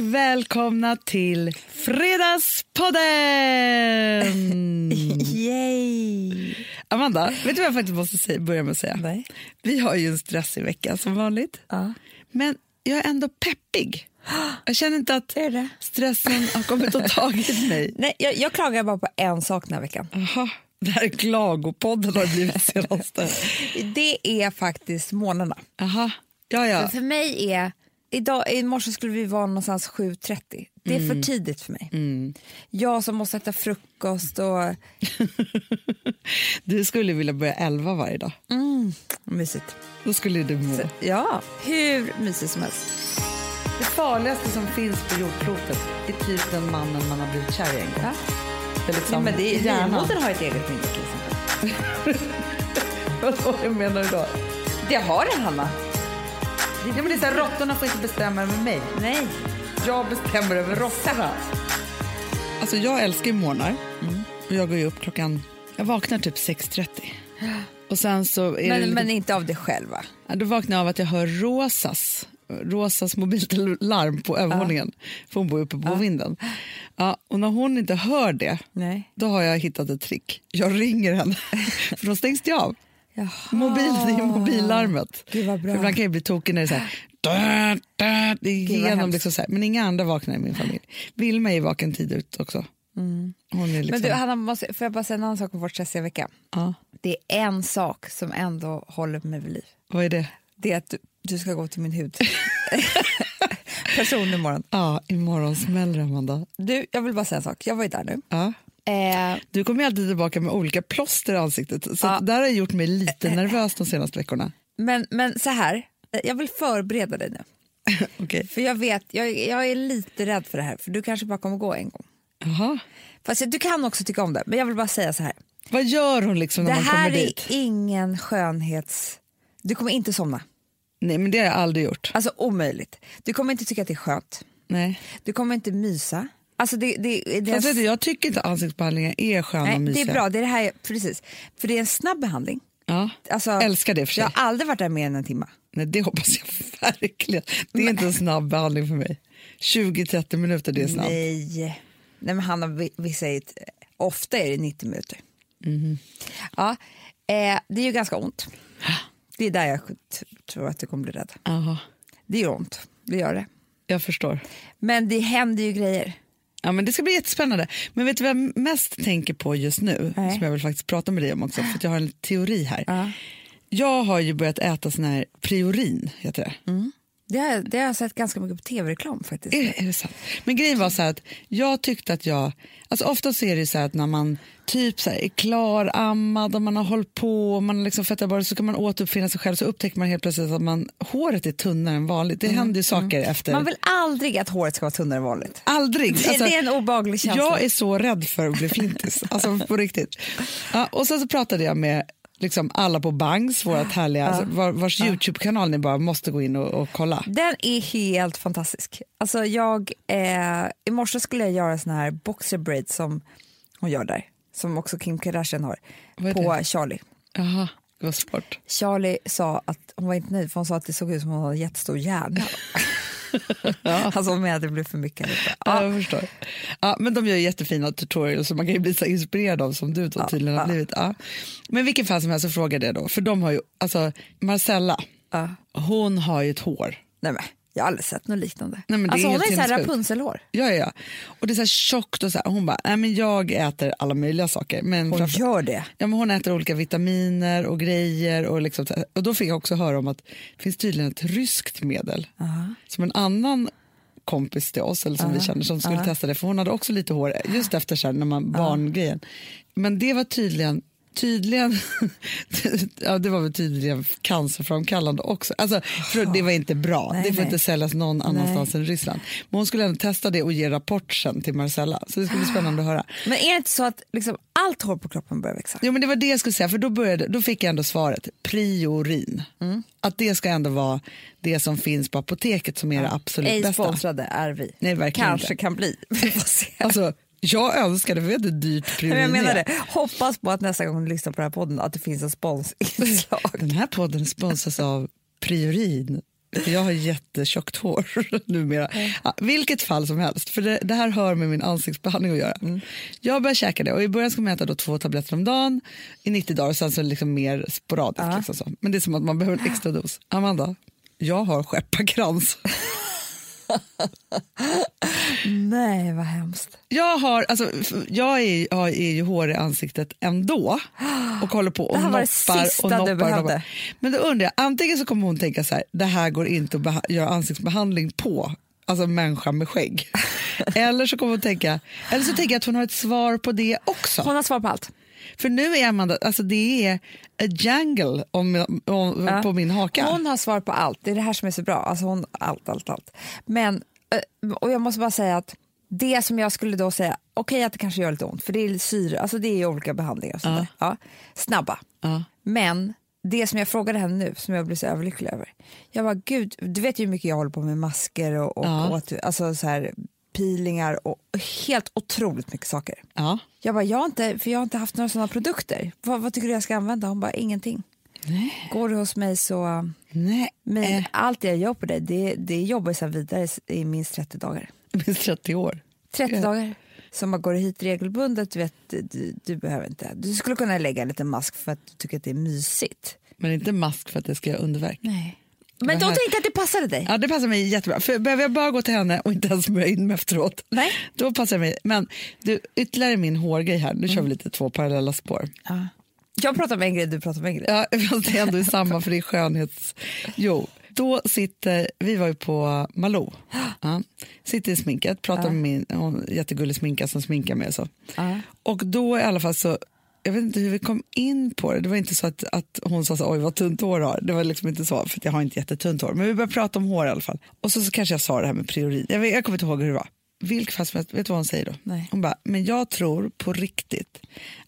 välkomna till Fredagspodden! Yay! Amanda, vet du vad jag faktiskt måste säga, börja med att säga? Nej. Vi har ju en stressig vecka som vanligt, Ja. men jag är ändå peppig. Jag känner inte att Det det. stressen har kommit och tagit mig. Nej, jag, jag klagar bara på en sak den här veckan. Aha, det här är klagopodden har blivit senaste. Det är faktiskt morgnarna. Aha, ja ja. För mig är... Idag, I morse skulle vi vara någonstans 7.30. Det är för tidigt för mig. Jag som måste äta frukost och... Du skulle vilja börja 11 varje dag. Mm, mysigt. Då skulle du må. Ja, hur mysigt som helst. Det farligaste som finns på jordklotet är typ den mannen man har blivit kär i en gång. Ja. Det är liksom Ja, men det är, livmodern har ett eget minne till exempel. Vad menar du då? Det har det, Hanna. Ja, men det är så här, råttorna får inte bestämma över mig. Nej. Jag bestämmer över råttorna. Alltså jag älskar ju morgnar. Och jag går ju upp klockan... Jag vaknar typ 6.30. Och sen så Men, lite, men inte av dig själv, va? ja, då vaknar jag av att jag hör Rosas Rosas mobillarm på övervåningen. För hon bor uppe på vinden. Ja, och när hon inte hör det, Nej. då har jag hittat ett trick. Jag ringer henne, för då stängs det av. Jaha. Mobil, det är mobillarmet. Ibland kan jag bli tokig när det är så här... Dö, dö, det är vad igenom liksom så här. Men inga andra vaknar i min familj. Vilma är vaken tid ut också. Hon är liksom, Men du, Hanna, måste, får jag bara säga en annan sak om vår stressiga vecka? ja, Det är en sak som ändå håller mig vid liv. vad är det? Det är att du, du ska gå till min hud. Person imorgon. Ja, imorgon smäller det, Amanda. Du, jag vill bara säga en sak. Jag var ju där nu. Ja. Eh, Du kommer ju alltid tillbaka med olika plåster i ansiktet. Så Ja. det här har gjort mig lite nervös de senaste veckorna. men, men så här, jag vill förbereda dig nu. Okej. För jag vet, jag, jag är lite rädd för det här, för du kanske bara kommer gå en gång. Jaha. Fast du kan också tycka om det, men jag vill bara säga så här. Vad gör hon liksom när Det man här kommer är dit? ingen skönhets... Du kommer inte somna. Nej, men det har jag aldrig gjort. Alltså omöjligt. Du kommer inte tycka att det är skönt. Nej. Du kommer inte mysa. Alltså det, det, det, Fast vet jag tycker inte ansiktsbehandlingar är sköna och nej, det mysiga. är bra, det är det här, precis. För det är en snabb behandling. Ja. Alltså, Älskar det för sig. Jag har aldrig varit där mer än en timme. Nej, det hoppas jag verkligen. Det är inte en snabb behandling för mig. 20-30 minuter, det är snabbt. Nej. Nej men Hanna, vi, vi säger, ett- ofta är det 90 minuter. Mhm. Ja, eh, det är ju ganska ont. Det är där jag tror att du kommer bli rädd. Aha, Det gör ont, det gör det. jag förstår. Men det händer ju grejer. Ja, men det ska bli jättespännande. Men vet du vad jag mest tänker på just nu, Nej. som jag vill faktiskt prata med dig om också, för att jag har en teori här. Ja. Jag har ju börjat äta sån här priorin, heter det. Det, har, det har jag sett ganska mycket på tv-reklam faktiskt. Är, är det sant? Men grejen var så här att jag tyckte att jag, alltså ofta så är det så här att när man typ så här är klarammad och man har hållit på och man liksom fettat bara så kan man återuppfinna sig själv så upptäcker man helt plötsligt att man, håret är tunnare än vanligt. Det händer ju saker efter. Man vill aldrig att håret ska vara tunnare än vanligt. Aldrig. Alltså, det är en obaglig känsla. jag är så rädd för att bli flintis, alltså på riktigt. Ja, och sen så pratade jag med liksom alla på Bangs, vårt härliga, alltså, var, vars Youtube-kanal ni bara måste gå in och, och kolla. Den är helt fantastisk. Alltså jag, eh, I morse skulle jag göra sån här boxer braids som hon gör där. Som också Kim Kardashian har. Vad På Charlie. Jaha, det var svårt. Charlie sa att hon var inte nöjd för hon sa att det såg ut som hon hade en jättestor hjärna. Alltså hon menade att det blev för mycket. Ja. Ja. Jag förstår. Ja, men de gör jättefina tutorials som man kan ju bli så inspirerad av som du då tydligen har ja. blivit. Ja. Men vilken fall som helst så frågade jag då, för de har ju, alltså Marcella, Ja. hon har ju ett hår. Nej, men, jag har aldrig sett något liknande. Nej, men det är alltså hon helt är så här. Rapunzelhår. Ja, ja, ja. Och det är så här tjockt och så här. Hon bara, nej men jag äter alla möjliga saker. Men Hon framför- gör det. Ja, men hon äter olika vitaminer och grejer. Och, liksom, och då fick jag också höra om att det finns tydligen ett ryskt medel som en annan kompis till oss, eller som vi känner, som skulle testa det. För hon hade också lite hår just efter sen när man barngrejen. Men det var tydligen Tydligen, ja, det var väl tydligen cancerframkallande också. Alltså, för det var inte bra. Nej, det får nej. inte säljas någon annanstans än Ryssland. Men hon skulle ändå testa det och ge rapport sen till Marcella. Så det skulle bli spännande att höra. Men är det inte så att liksom allt hår på kroppen börjar växa? Jo, men det var det jag skulle säga, för då, började, då fick jag ändå svaret. Priorin. Mm. Att det ska ändå vara det som finns på apoteket som är det absolut Ej bästa. sponsrade är vi. Nej, verkligen Kanske inte. kan bli. Vi får se. Alltså, jag önskar det, för vet hur dyrt Men jag menar det. Hoppas på att nästa gång du lyssnar på den här podden att det finns en sponsinslag. Den här podden sponsras av Priorin. Jag har jättetjockt hår numera. Ja, vilket fall som helst, för det, det, här hör med min ansiktsbehandling att göra. Mm. Jag börjar käka det och i början ska man äta då två tabletter om dagen i 90 dagar och sen så liksom mer sporadiskt. Ja. Liksom så. Men det är som att man behöver en extra dos. Amanda, jag har skepparkrans. Nej, vad hemskt. Jag, har, alltså, jag är, jag är ju hår i ansiktet ändå och håller på och noppar. Och noppar, du noppar. Men då undrar jag, antingen så kommer hon tänka så här, det här går inte att göra ansiktsbehandling på, alltså människa med skägg. eller så kommer hon tänka, eller så tänker jag att hon har ett svar på det också. Hon har svar på allt. För nu är Amanda, alltså det är a jungle om, om, ja. på min haka. Hon har svar på allt, det är det här som är så bra. Alltså hon, allt, allt, allt. Men, eh, och jag måste bara säga att det som jag skulle då säga, okej okay, att det kanske gör lite ont, för det är syre, alltså det är olika behandlingar och sånt ja. ja. Snabba. Ja. Men det som jag frågade henne nu, som jag blev så överlycklig över. Jag bara, gud, du vet ju hur mycket jag håller på med masker och, och, ja. och alltså så här, peelingar och helt otroligt mycket saker. Ja. Jag bara, jag har inte, för jag har inte haft några sådana produkter. Vad, vad, tycker du jag ska använda? Hon bara, ingenting. Nej. Går du hos mig så... Nej. Men äh. allt jag gör på dig, det, det jobbar jag vidare i minst 30 dagar. Minst 30 år? 30 ja. dagar. Så man går hit regelbundet, du, vet, du, du, behöver inte. Du skulle kunna lägga en liten mask för att du tycker att det är mysigt. Men inte mask för att det ska göra underverk? Nej. Men då tänkte jag att det passade dig. Ja, det passar mig jättebra. För behöver jag bara gå till henne och inte ens smörja in mig efteråt, Nej. då passar det mig. Men du, ytterligare min hårgrej här. Nu mm. kör vi mm. lite två parallella spår. Ja. Jag pratar om en grej, du pratar om en grej. Ja, fast det är ändå samma för det är skönhets... Jo, då sitter, vi var ju på Malou, ja, sitter i sminket, pratar ja. med min hon, jättegullig sminka som sminkar mig och så. Ja. Och då i alla fall så jag vet inte hur vi kom in på det. Det var inte så att, att hon sa så, oj vad tunt hår har. Det var liksom inte så, för jag har inte jättetunt hår. Men vi började prata om hår i alla fall. Och så, så kanske jag sa det här med priorin. Jag, jag kommer inte ihåg hur det var. Vilket fall vet du vad hon säger då? Nej. Hon bara, men jag tror på riktigt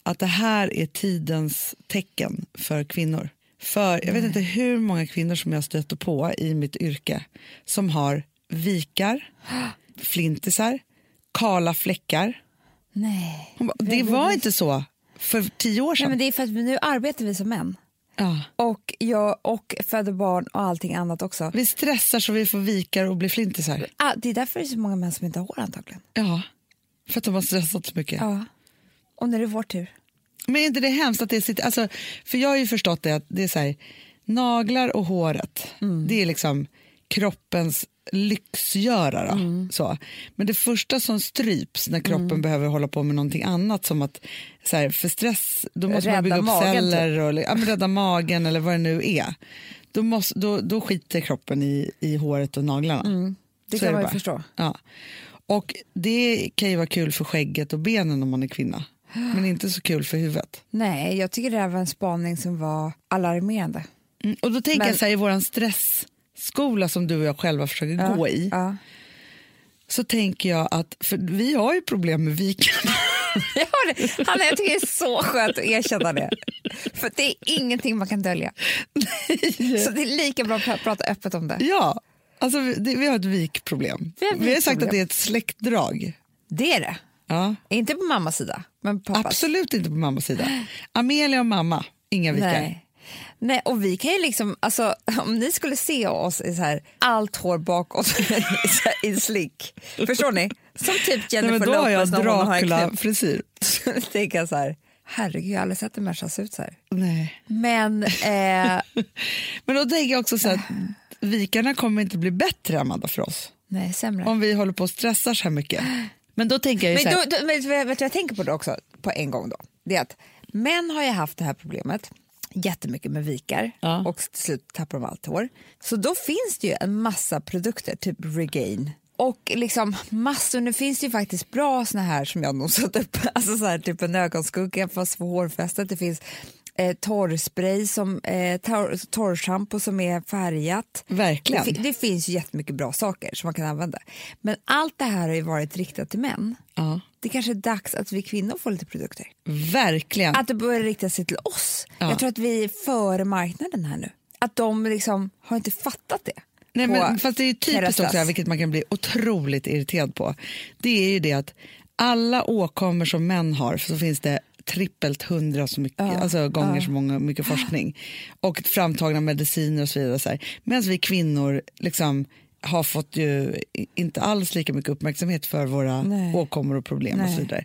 att det här är tidens tecken för kvinnor. För jag vet inte hur många kvinnor som jag stöter på i mitt yrke som har vikar, flintisar, kala fläckar. Nej. Bara, det var inte så för tio år sedan. Nej, men det är för att nu arbetar vi som män. Ja. Och jag och föder barn och allting annat också. Vi stressar så vi får vikar och blir flintisar. Ah, det är därför det är så många män som inte har hår antagligen. Ja, för att de har stressat så mycket. Ja. Och när det är vår tur. Men är inte det hemskt att det sitter, alltså, för jag har ju förstått det att det är så här, naglar och håret, mm. det är liksom kroppens lyxgörare. Mm. Så. Men det första som stryps när kroppen mm. behöver hålla på med någonting annat som att så här, för stress, då måste rädda man bygga upp magen, celler typ. och ja, rädda magen eller vad det nu är. Då, måste, då, då skiter kroppen i, i håret och naglarna. Mm. Det så kan man ju förstå. Ja. Och det kan ju vara kul för skägget och benen om man är kvinna. Men inte så kul för huvudet. Nej, jag tycker det här var en spaning som var alarmerande. Mm, och då tänker Men... jag så här, i våran stress skola som du och jag själva försöker ja, gå i ja. så tänker jag att, för vi har ju problem med vikarna. jag, har det. Hanna, jag tycker det är så skönt att erkänna det. För det är ingenting man kan dölja. Nej. Så det är lika bra att prata öppet om det. Ja, alltså det, vi har ett vikproblem. Vi har, vi har sagt att det är ett släktdrag. Det är det. Ja. Inte på mammas sida, men pappas. Absolut inte på mammas sida. Amelia och mamma, inga vikar. Nej. Nej, och vi kan ju liksom, alltså, om ni skulle se oss i så här, allt hår bakåt i slick, förstår ni? Som typ Jennifer Nej, då Lopez när hon har Dracula-frisyr. Så tänker jag så här, herregud jag har aldrig sett en människa se ut så här. Nej. Men, eh... Men då tänker jag också så att vikarna kommer inte bli bättre Amanda för oss. Nej, sämre. Om vi håller på och stressar så här mycket. Men då tänker jag men så här... då, då, vet du vad jag tänker på då också på en gång då? Det är att män har ju haft det här problemet jättemycket med vikar ja. och till slut tappar de allt hår. Så då finns det ju en massa produkter, typ Regain. Och liksom massor, nu finns det ju faktiskt bra såna här som jag nog satt upp, alltså så här, typ en ögonskugga fast för hårfästet. Det finns eh, torrspray, som, eh, tor torrschampo som är färgat. Verkligen. Det, det finns ju jättemycket bra saker som man kan använda. Men allt det här har ju varit riktat till män. Ja. Det kanske är dags att vi kvinnor får lite produkter. Verkligen. Att det börjar rikta sig till oss. Ja. Jag tror att vi är före marknaden här nu. Att de liksom har inte fattat det. Nej, men, fast det är typiskt också, vilket man kan bli otroligt irriterad på. Det är ju det att alla åkommor som män har så finns det trippelt hundra så mycket, alltså gånger så många, mycket forskning och framtagna mediciner och så vidare. Så här. Medan vi kvinnor liksom har fått ju inte alls lika mycket uppmärksamhet för våra Nej. åkommor och problem och Nej. så vidare.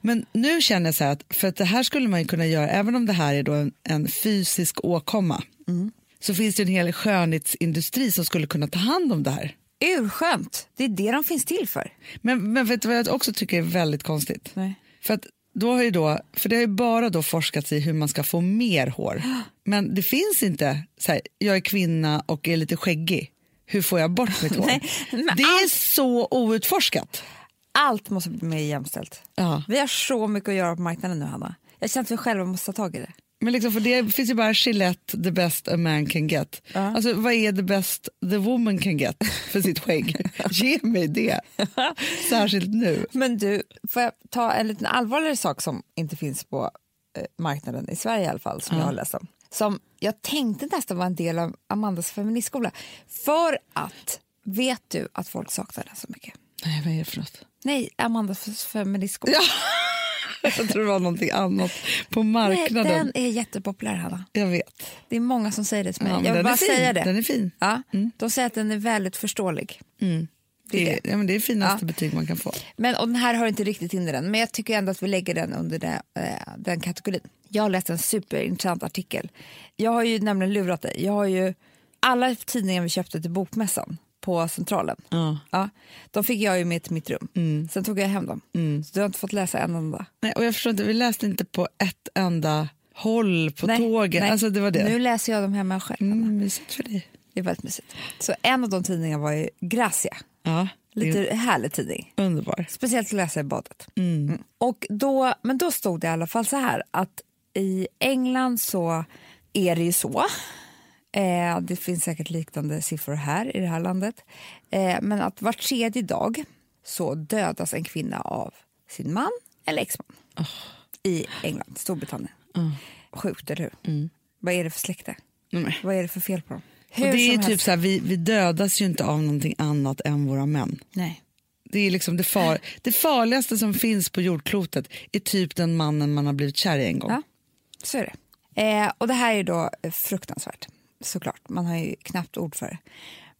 Men nu känner jag så här att för att det här skulle man ju kunna göra, även om det här är då en, en fysisk åkomma, så finns det en hel skönhetsindustri som skulle kunna ta hand om det här. Urskönt, det är det de finns till för. Men, men vet du vad jag också tycker är väldigt konstigt? Nej. För att då har ju då, för det har ju bara då forskats i hur man ska få mer hår. Men det finns inte så här, jag är kvinna och är lite skäggig. Hur får jag bort mitt hår? Nej, det är så outforskat. Allt måste bli mer jämställt. Ja. Vi har så mycket att göra på marknaden nu, Hanna. Jag känner att vi själva måste ta tag i det. Men liksom för det finns ju bara Gillette, the best a man can get. Alltså vad är the best the woman can get för sitt skägg? Ge mig det. Särskilt nu. Men du, får jag ta en liten allvarligare sak som inte finns på eh, marknaden i Sverige i alla fall, som jag har läst om. Som jag tänkte nästan var en del av Amandas feministskola. För att, vet du att folk saknar den så mycket? Nej, vad är det för något? Nej, Amandas feministskola. Ja. Jag tror det var någonting annat på Nej, marknaden. den är jättepopulär, Hanna. Jag vet. Det är många som säger det till mig. Ja, jag vill bara fin. säga det. Den är fin. Ja, De säger att den är väldigt förståelig. Det är, ja, men det är det finaste Ja. betyg man kan få. Men, och den här har inte riktigt in i den, men jag tycker ändå att vi lägger den under det, eh, den kategorin. Jag har läst en superintressant artikel. Jag har ju nämligen lurat dig. Jag har ju alla tidningar vi köpte till Bokmässan på Centralen. Ja. Ja, de fick jag ju med till mitt rum. Sen tog jag hem dem. Så du har inte fått läsa en enda. Nej, och jag förstår inte, vi läste inte på ett enda håll på Nej, tåget. nej. Alltså, det var det. Nu läser jag dem hemma själv. Mm, mysigt för dig. Det är väldigt mysigt. Så en av de tidningarna var ju Gracia. Ja, Lite är härlig tidning. underbar. Speciellt att läsa i badet. Mm. Och då, men då stod det i alla fall så här att i England så är det ju så. Eh, det finns säkert liknande siffror här i det här landet. Eh, men att var tredje dag så dödas en kvinna av sin man eller exman. I England, Storbritannien. Sjukt, eller hur? Vad är det för släkte? Vad är det för fel på dem? Och det är typ helst- så här, vi, vi dödas ju inte av någonting annat än våra män. Nej. Det, är liksom det, far, det farligaste som finns på jordklotet är typ den mannen man har blivit kär i en gång. Ja, så är det. Eh, och det här är då fruktansvärt, såklart. Man har ju knappt ord för det.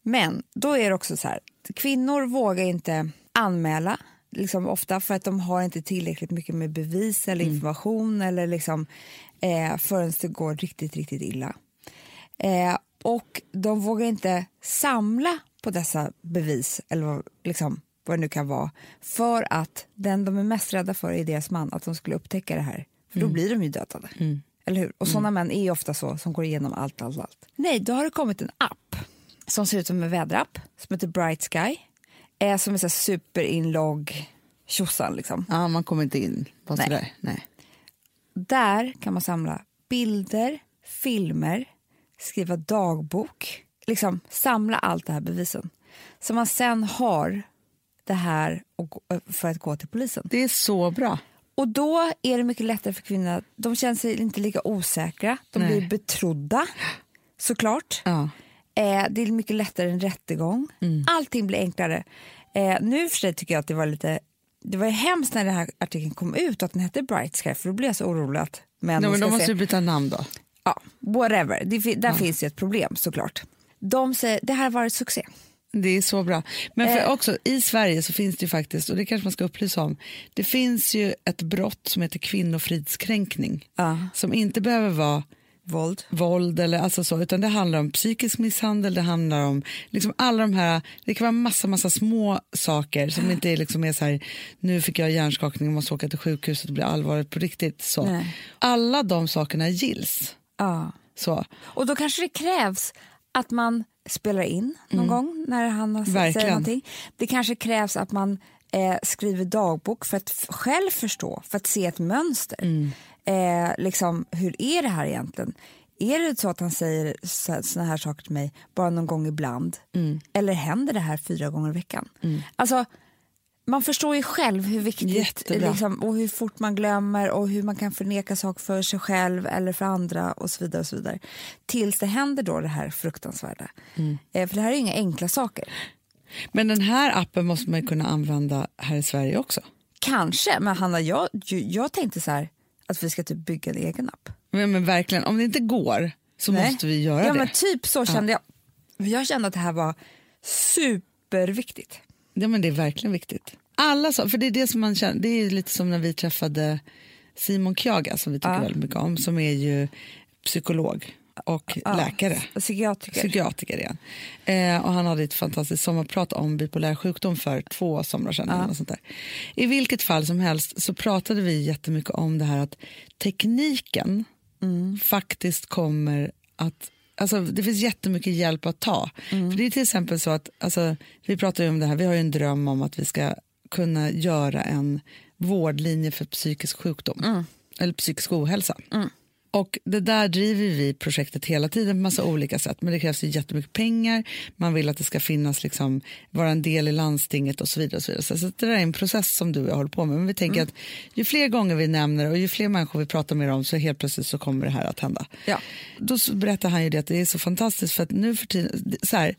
Men då är det också så här, kvinnor vågar inte anmäla liksom ofta för att de har inte tillräckligt mycket med bevis eller information eller liksom, eh, förrän det går riktigt, riktigt illa. Eh, och de vågar inte samla på dessa bevis eller vad, liksom, vad det nu kan vara för att den de är mest rädda för är deras man, att de skulle upptäcka det här. För då blir de ju dödade. Eller hur? Och sådana män är ofta så, som går igenom allt, allt, allt. Nej, då har det kommit en app som ser ut som en väderapp som heter Bright Sky. Eh, som är så superinlogg tjosan liksom. Ja, man kommer inte in på Nej. sådär. Nej. Där kan man samla bilder, filmer, skriva dagbok, liksom samla allt det här bevisen. Så man sen har det här för att gå till polisen. Det är så bra. Och då är det mycket lättare för kvinnor, de känner sig inte lika osäkra, de Nej. blir betrodda såklart. Ja. Eh, det är mycket lättare än rättegång. Allting blir enklare. Eh, nu för sig tycker jag att det var lite det var ju hemskt när den här artikeln kom ut att den hette Bright Sky för då blev jag så orolig att män Nej, men de måste se- ju byta namn då. ja, whatever. Det, där finns ju ett problem såklart. De säger det här har varit succé. Det är så bra. Men för Eh. också i Sverige så finns det ju faktiskt, och det kanske man ska upplysa om, det finns ju ett brott som heter kvinnofridskränkning. Ja. Som inte behöver vara Våld. våld eller alltså så, utan det handlar om psykisk misshandel, det handlar om liksom alla de här, det kan vara massa, massa små saker som inte är, liksom är så här, nu fick jag hjärnskakning och måste åka till sjukhuset och bli allvarligt på riktigt. Så. Nej. Alla de sakerna gills. Ja. Så. Och då kanske det krävs att man spelar in någon gång när han har säger någonting. Det kanske krävs att man eh, skriver dagbok för att själv förstå, för att se ett mönster. Eh, liksom, hur är det här egentligen? Är det så att han säger såna här saker till mig bara någon gång ibland? Eller händer det här fyra gånger i veckan? Alltså, man förstår ju själv hur viktigt liksom, och hur fort man glömmer och hur man kan förneka saker för sig själv eller för andra och så vidare. Och så vidare. Tills det händer då det här fruktansvärda. Eh, för det här är ju inga enkla saker. Men den här appen måste man ju kunna använda här i Sverige också. Kanske, men Hanna, jag, jag tänkte så här att vi ska typ bygga en egen app. Men, men verkligen, om det inte går så Nej. måste vi göra ja, det. Men typ så kände jag. Jag kände att det här var superviktigt. Ja, men det är verkligen viktigt. Alla så, för det är det som man känner, det är lite som när vi träffade Simon Kjaga som vi tycker Ja. väldigt mycket om, som är ju psykolog och Ja, läkare. Psykiatriker. Psykiatriker igen. Eh, och han hade ett fantastiskt sommarprat om bipolär sjukdom för två somrar sedan. eller något sånt där. I vilket fall som helst så pratade vi jättemycket om det här att tekniken faktiskt kommer att Alltså, det finns jättemycket hjälp att ta. För det är till exempel så att, alltså, vi pratar om det här, vi har ju en dröm om att vi ska kunna göra en vårdlinje för psykisk sjukdom. Eller psykisk ohälsa. Och det där driver vi projektet hela tiden på massa olika sätt. Men det krävs ju jättemycket pengar. Man vill att det ska finnas, liksom, vara en del i landstinget och så vidare. Och så vidare. Så, det där är en process som du och jag håller på med. Men vi tänker att ju fler gånger vi nämner och ju fler människor vi pratar med om så helt plötsligt så kommer det här att hända. Ja. Då berättar han ju det att det är så fantastiskt för att nu för tiden, så här,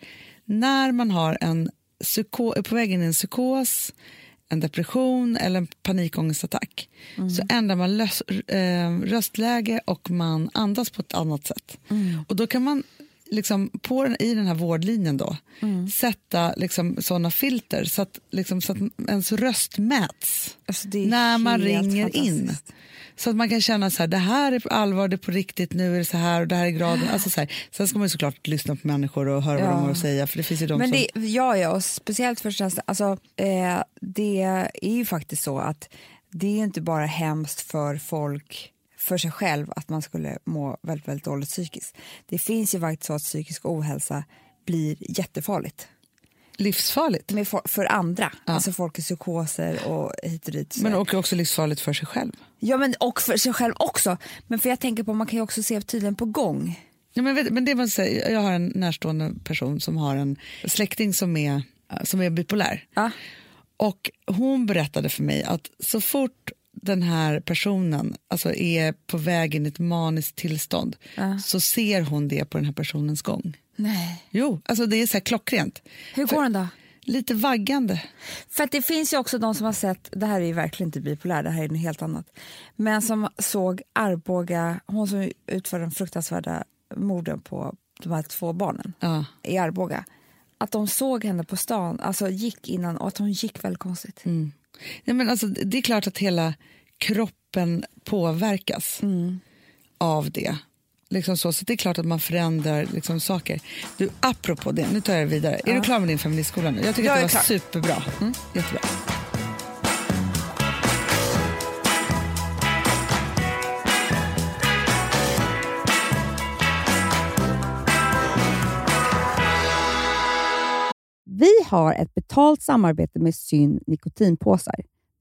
när man har en psyko, är på väg in i en psykos, en depression eller en panikångestattack. Så ändrar man lös, eh, röstläge och man andas på ett annat sätt. Och då kan man liksom på den, i den här vårdlinjen då sätta liksom sådana filter så att, liksom, så att ens röst mäts Alltså, när man ringer in. Så att man kan känna så här, det här är allvar, det är på riktigt, nu är det så här och det här är graden. Alltså så här. Sen ska man ju såklart lyssna på människor och höra vad Ja. de har att säga för det finns ju de Men som... det, ja, ja, och speciellt för känslan, alltså, eh, det är ju faktiskt så att det är inte bara hemskt för folk för sig själv att man skulle må väldigt, väldigt dåligt psykiskt. Det finns ju faktiskt så att psykisk ohälsa blir jättefarligt Livsfarligt. med for, för andra, alltså folk i psykoser och hit och dit. Men och också livsfarligt för sig själv. Ja, men och för sig själv också. Men för jag tänker på, man kan ju också se tydligen på gång. Ja, men, vet, men det man säger, jag har en närstående person som har en släkting som är, som är bipolär. Ja. Och hon berättade för mig att så fort den här personen alltså är på väg in i ett maniskt tillstånd så ser hon det på den här personens gång. Nej. Jo, alltså det är så här klockrent. Hur går den då? Lite vaggande. För att det finns ju också de som har sett, det här är ju verkligen inte bipolär, det här är något helt annat, men som såg Arboga, hon som utförde de fruktansvärda morden på de här två barnen Ja. i Arboga, att de såg henne på stan, alltså gick innan och att hon gick väldigt konstigt. Ja, men alltså, det är klart att hela kroppen påverkas av det. Liksom så, så det är klart att man förändrar liksom, saker. Du, apropå det, nu tar jag det vidare. Är du klar med din feministskola nu? Jag tycker Jag att det var klar. superbra. Jättebra. Vi har ett betalt samarbete med Syn nikotinpåsar.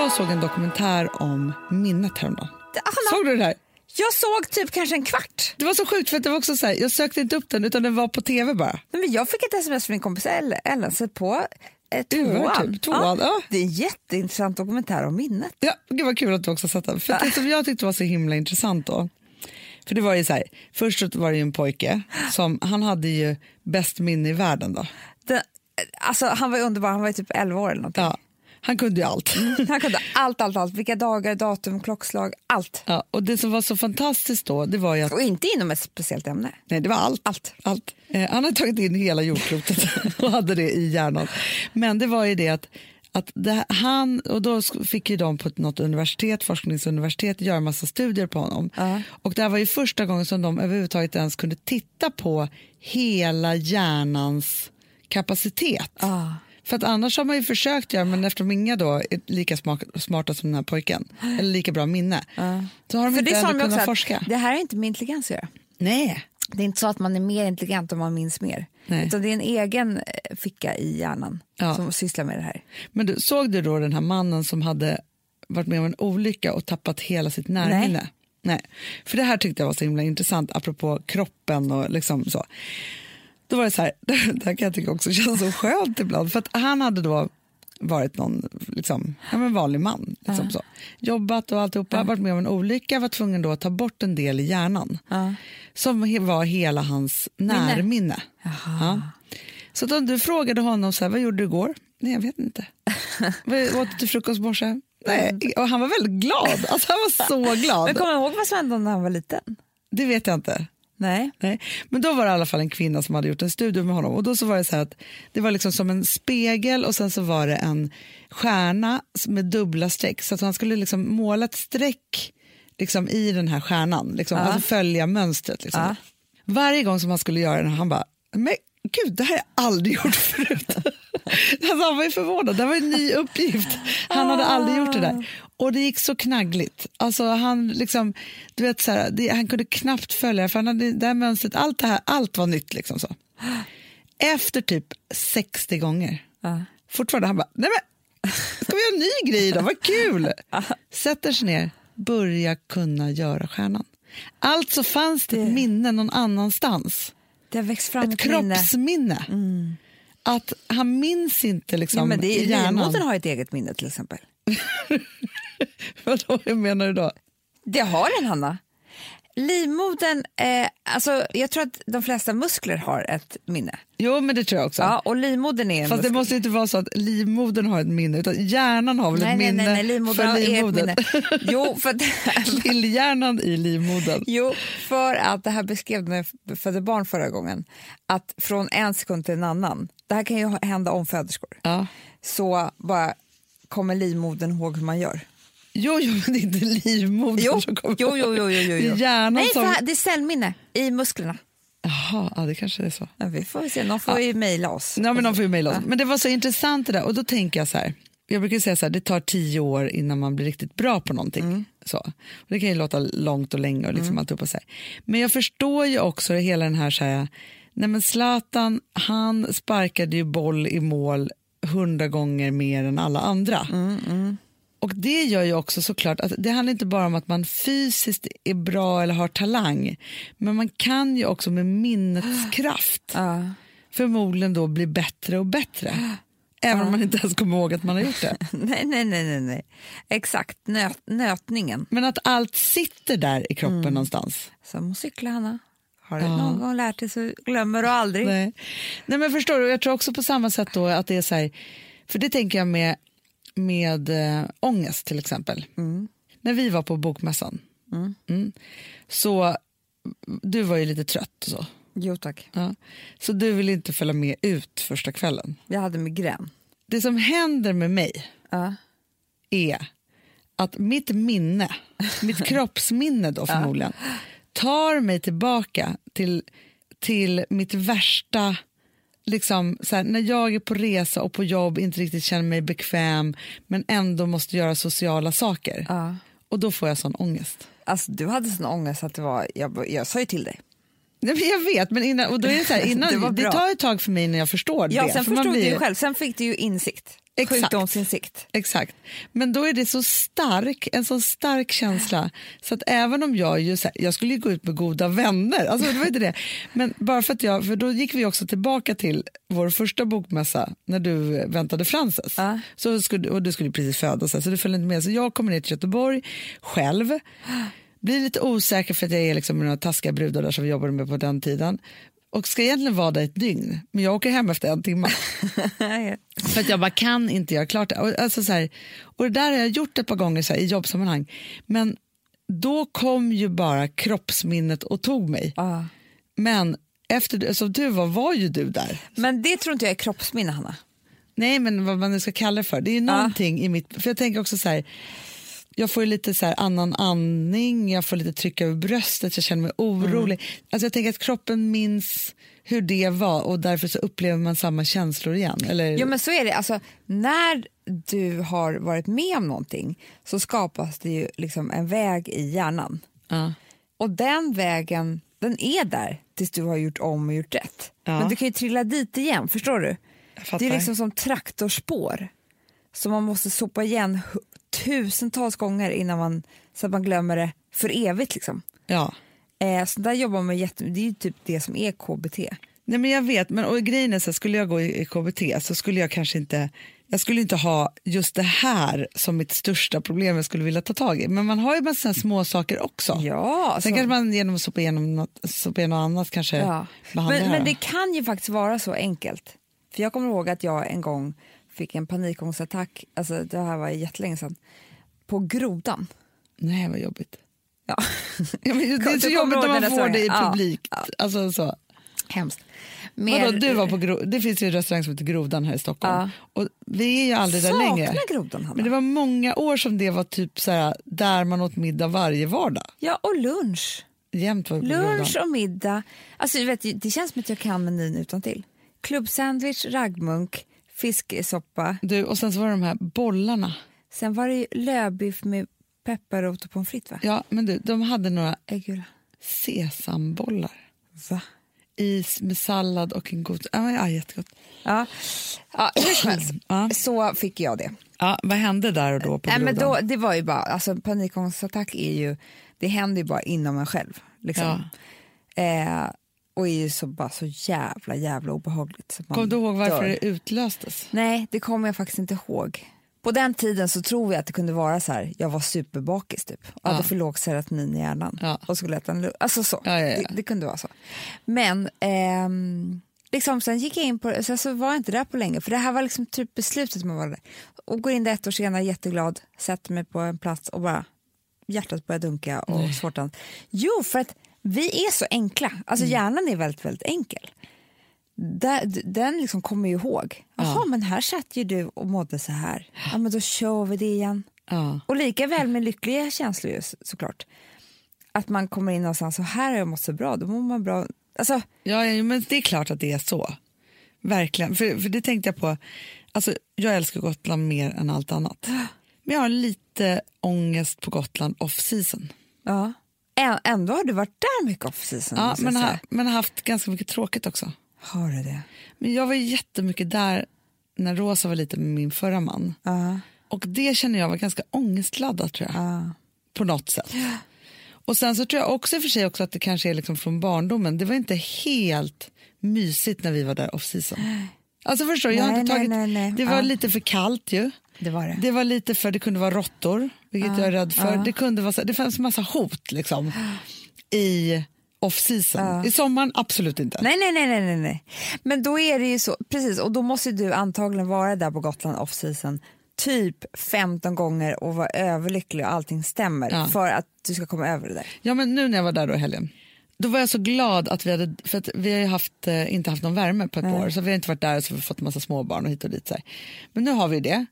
Jag såg en dokumentär om minnet häromdagen. Såg du det här? Jag såg typ kanske en kvart. Det var så sjukt för att det var också så här, jag sökte inte upp den utan den var på tv bara. Nej, men jag fick ett sms från min kompis Ellen, så på eh, tvåan. typ, tvåan, ja. Det är en jätteintressant dokumentär om minnet. Ja, gud vad kul att du också sett den. För det som jag tyckte var så himla intressant då. För det var ju så här, först var det ju en pojke som, han hade ju bäst minne i världen då. Det, alltså, han var underbar, han var typ 11 år eller någonting. Ja, han kunde ju allt. Han kunde allt, allt, allt. Vilka dagar, datum, klockslag, allt. Ja, och det som var så fantastiskt då, det var ju att Och inte inom ett speciellt ämne. Nej, det var allt. Allt. allt. Eh, han hade tagit in hela jordklotet och hade det i hjärnan. Men det var ju det att, att det, han, och då fick ju de på något universitet, forskningsuniversitet, göra massa studier på honom. Och det här var ju första gången som de överhuvudtaget ens kunde titta på hela hjärnans kapacitet. För att annars har man ju försökt göra, men eftersom inga då är lika smarta som den här pojken, eller lika bra minne, så har de För inte det också kunnat att forska. det här är inte med intelligens att göra. Nej. Det är inte så att man är mer intelligent om man minns mer. Nej. Utan det är en egen eh, ficka i hjärnan Ja. som sysslar med det här. Men du, såg du då den här mannen som hade varit med om en olycka och tappat hela sitt närminne? Nej. För det här tyckte jag var så himla intressant, apropå kroppen och liksom så. Då var det så här, det här kan jag tycka också känns så skönt ibland, för att han hade då varit någon liksom, ja, men vanlig man. Liksom så. Jobbat och alltihopa, varit med om en olycka, var tvungen då att ta bort en del i hjärnan som he- var hela hans närminne. Ja. Så om du frågade honom så här, vad gjorde du igår? Nej, jag vet inte. vad åt du till frukost morse? Nej. Och han var väldigt glad. Alltså, han var så glad. Men kommer du ihåg vad som hände när han var liten? Det vet jag inte. Nej. Nej. Men då var det i alla fall en kvinna som hade gjort en studie med honom och då så var det så här att det var liksom som en spegel och sen så var det en stjärna med dubbla streck så att han skulle liksom måla ett streck liksom i den här stjärnan, liksom, Ja. alltså följa mönstret. Liksom. Ja. Varje gång som han skulle göra den, han bara, men gud, det här har jag aldrig gjort förut. alltså, han var ju förvånad, det här var en ny uppgift. Han hade aldrig gjort det där. Och det gick så knaggligt. Alltså, han, liksom, du vet, så här, det, han kunde knappt följa för han hade, det här mönstret, allt, det här, allt var nytt. Liksom, så. Efter typ 60 gånger, Ja. fortfarande, han bara, nej men, ska vi göra en ny grej då, vad kul. Sätter sig ner, börjar kunna göra stjärnan. Alltså fanns det ett minne någon annanstans Det växt fram ett ett, minne. kroppsminne. Att han minns inte liksom Ja, men det hjärnan. livmodern har ett eget minne till exempel. Vadå, hur menar du då? Det har den, Hanna. Livmodern, eh, alltså, jag tror att de flesta muskler har ett minne. Jo, men det tror jag också. Ja, och livmodern är en Fast det muskel. måste inte vara så att livmodern har ett minne, utan hjärnan har väl nej, ett nej, minne nej, nej, livmodern för livmodern. minne. Jo, för att, Lillhjärnan i livmodern. jo, för att det här beskrev när jag födde barn förra gången, att från en sekund till en annan, det här kan ju hända om föderskor, Ja. så bara kommer livmodern ihåg hur man gör. Jo, jo, men det är inte livmodern Jo, som kommer jo, jo, jo, jo, jo, Det är hjärnan Nej, som... här- det är cellminne i musklerna. Jaha, ja, det kanske är så. Ja, vi får se, någon får ju mejla oss. Ja, men de får ju mejla oss. Men det var så intressant det där. Och då tänker jag så här. Jag brukar säga så här, det tar tio år innan man blir riktigt bra på någonting. Så. Och det kan ju låta långt och länge och liksom alltihopa så här. Men jag förstår ju också hela den här, så här nej men Zlatan, han sparkade ju boll i mål hundra gånger mer än alla andra. Och det gör ju också såklart att det handlar inte bara om att man fysiskt är bra eller har talang, men man kan ju också med minnets kraft Ja. förmodligen då bli bättre och bättre. Även om man inte ens kommer ihåg att man har gjort det. Nej, nej, nej, nej. Exakt, Nöt, nötningen. Men att allt sitter där i kroppen någonstans. Som att cykla, Hanna. Har du Ja. någon gång lärt dig så glömmer du aldrig. Nej. Nej men förstår du, jag tror också på samma sätt då att det är så här, för det tänker jag med, med äh, ångest till exempel. När vi var på bokmässan, mm, så du var ju lite trött och så. Jo tack, Ja. Så du vill inte följa med ut första kvällen. jag hade migrän. Det som händer med mig Ja. är att mitt minne, mitt kroppsminne då förmodligen, tar mig tillbaka till, till mitt värsta, liksom så här, när jag är på resa och på jobb, inte riktigt känner mig bekväm men ändå måste göra sociala saker. Ja. Och då får jag sån ångest. Alltså, du hade sån ångest att det var, jag, jag sa ju till dig. Nej, men jag vet, men innan, och då är det, så här, innan, Det det, tar ett tag för mig när jag förstår Ja, det. sen för förstod blir du själv, sen fick du ju insikt. Exakt. Sjukdomsinsikt. Exakt. Men då är det så stark, en så stark känsla så att även om jag ju, här, jag skulle ju gå ut med goda vänner, alltså det var inte det. Men bara för att jag, för då gick vi också tillbaka till vår första bokmässa när du väntade Frances. Ja. Så skulle, och du skulle precis födas så du följde inte med. Så jag kommer ner till Göteborg själv, blir lite osäker för att jag är liksom med några taskiga brudar där som vi jobbade med på den tiden. Och ska egentligen vara där ett dygn, men jag åker hem efter en timme. För att jag bara kan inte göra klart det. Och, alltså så här, och det där har jag gjort ett par gånger så här, i jobbsammanhang. Men då kom ju bara kroppsminnet och tog mig. Ja. Men efter som du var, var ju du där. Men det tror inte jag är kroppsminne, Hanna. Nej, men vad man nu ska kalla det för. Det är ju någonting i mitt... För jag tänker också så här, jag får lite så här annan andning, jag får lite tryck över bröstet, jag känner mig orolig. Alltså jag tänker att kroppen minns hur det var och därför så upplever man samma känslor igen. Eller? Jo men så är det, alltså, när du har varit med om någonting så skapas det ju liksom en väg i hjärnan. ja. Och den vägen, den är där tills du har gjort om och gjort rätt. Ja. Men du kan ju trilla dit igen, förstår du? Det är liksom som traktorspår som man måste sopa igen tusentals gånger innan man, så att man glömmer det för evigt. Liksom. Ja. Eh, så där jobbar man jätte, det är ju typ det som är KBT. Nej, men jag vet, men och grejen är så här, skulle jag gå i, i KBT så skulle jag kanske inte jag skulle inte ha just det här som mitt största problem jag skulle vilja ta tag i. Men man har ju massa små saker också. Ja, Sen så- kanske man genom att sopa igenom något, sopa igenom något annat kanske Ja. behandlar Men, men det kan ju faktiskt vara så enkelt. För Jag kommer ihåg att jag en gång fick en panikångestattack, alltså det här var jättelänge sedan, på grodan. Nej, vad jobbigt. Ja. Ja, men det är så jobbigt när man får det i restaurangen? Ja, ja. Alltså, så. Hemskt. Vadå, du var på Gro- det finns ju en restaurang som heter Grodan här i Stockholm. Och vi är ju aldrig där längre. Grodan, Hanna. Men det var många år som det var typ så här, där man åt middag varje vardag. Ja, och lunch. Jämt var Lunch Grodan. och middag. Alltså, vet, det känns som att jag kan menyn utan till. Klubbsandwich, raggmunk, fisksoppa. Du, och sen så var det de här bollarna. Sen var det ju lövbiff med pepparrot och pommes frites, va? Ja, men du, de hade några Äggula. sesambollar Va? i, med sallad och en god... Ja, ja, jättegott. Ja. ja, hur som helst, Ja. så fick jag det. Ja, vad hände där och då på Nej, men då, det var ju bara, alltså panikångestattack är ju, det händer ju bara inom en själv. Liksom. Eh, och är ju så, bara så jävla, jävla obehagligt. Så att man Kom du ihåg varför dör. det utlöstes? Nej, det kommer jag faktiskt inte ihåg. På den tiden så tror jag att det kunde vara så här, jag var superbakis typ. Och Ja. hade för låg serotonin i hjärnan. Ja. Och skulle äta en Alltså så, Ja. Det, det kunde vara så. Men ehm, liksom, sen gick jag in på sen så var jag inte där på länge. För det här var liksom typ beslutet man var där. Och går in där ett år senare jätteglad, sätter mig på en plats och bara hjärtat börjar dunka och svårt att... Jo, för att vi är så enkla. Alltså Mm. hjärnan är väldigt, väldigt enkel. Den liksom kommer ju ihåg. Jaha, men här satt ju du och mådde så här. Ja, men då kör vi det igen. Ja. Och lika väl med lyckliga känslor såklart. Att man kommer in någonstans och här har jag mått så bra, då mår man bra. Alltså, Ja, ja, men det är klart att det är så. Verkligen. För, för det tänkte jag på. Alltså, jag älskar Gotland mer än allt annat. Men jag har lite ångest på Gotland off-season. ja. Ändå har du varit där mycket off season. Ja, men, ha, men har haft ganska mycket tråkigt också. Har du det? Men jag var jättemycket där när Rosa var lite med min förra man. Ja. Och det känner jag var ganska ångestladdat tror jag. ja. På något sätt. Och sen så tror jag också för sig också att det kanske är liksom från barndomen. Det var inte helt mysigt när vi var där off season. Alltså förstår du, jag har Nej, inte nej, tagit, nej, nej. det var Ja. lite för kallt ju. Det var det. Det var lite för, det kunde vara råttor, vilket jag är rädd för. Det, kunde vara, så- det fanns massa hot liksom i off season. I sommaren absolut inte. Nej, nej, nej, nej, nej. Men då är det ju så, precis, och då måste du antagligen vara där på Gotland off season typ 15 gånger och vara överlycklig och allting stämmer Ja. för att du ska komma över det där. Ja, men nu när jag var där då i helgen, då var jag så glad att vi hade, för att vi har haft, eh, inte haft någon värme på ett par år, så vi har inte varit där och så har vi fått en massa småbarn och hit och dit. Så här. Men nu har vi det.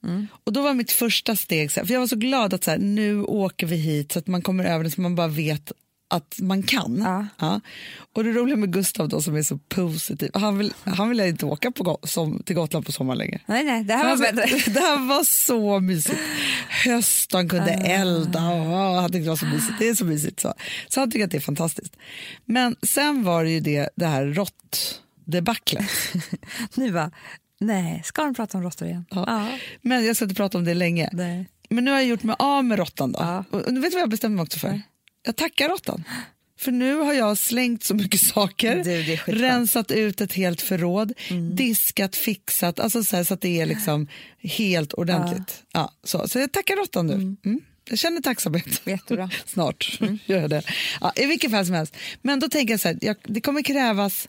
Och då var mitt första steg, så här, för jag var så glad att så här, nu åker vi hit så att man kommer över det så man bara vet att man kan. Ja. Och det roliga med Gustav då som är så positiv, han vill, han vill inte åka på, som, till Gotland på sommaren längre. Nej, nej, det här var bättre. det här var så mysigt. Höst, han kunde elda och han tyckte det var så mysigt. Det är så mysigt. Så, så han tycker att det är fantastiskt. Men sen var det ju det, det här råttdebaclet. Nu va? Nej, ska de prata om råttor igen? Ja. Men jag ska inte prata om det länge. Nej. Men nu har jag gjort mig av med råttan då. Ja. Och, och du vet vad jag bestämde mig också för? Jag tackar råttan. För nu har jag slängt så mycket saker, Du, rensat ut ett helt förråd, Mm. diskat, fixat, alltså så, här, så att det är liksom helt ordentligt. Ja. så, så jag tackar råttan nu. Mm. Jag känner tacksamhet. Jättebra. Snart gör jag det. Ja, I vilket fall som helst. Men då tänker jag så här, jag, det kommer krävas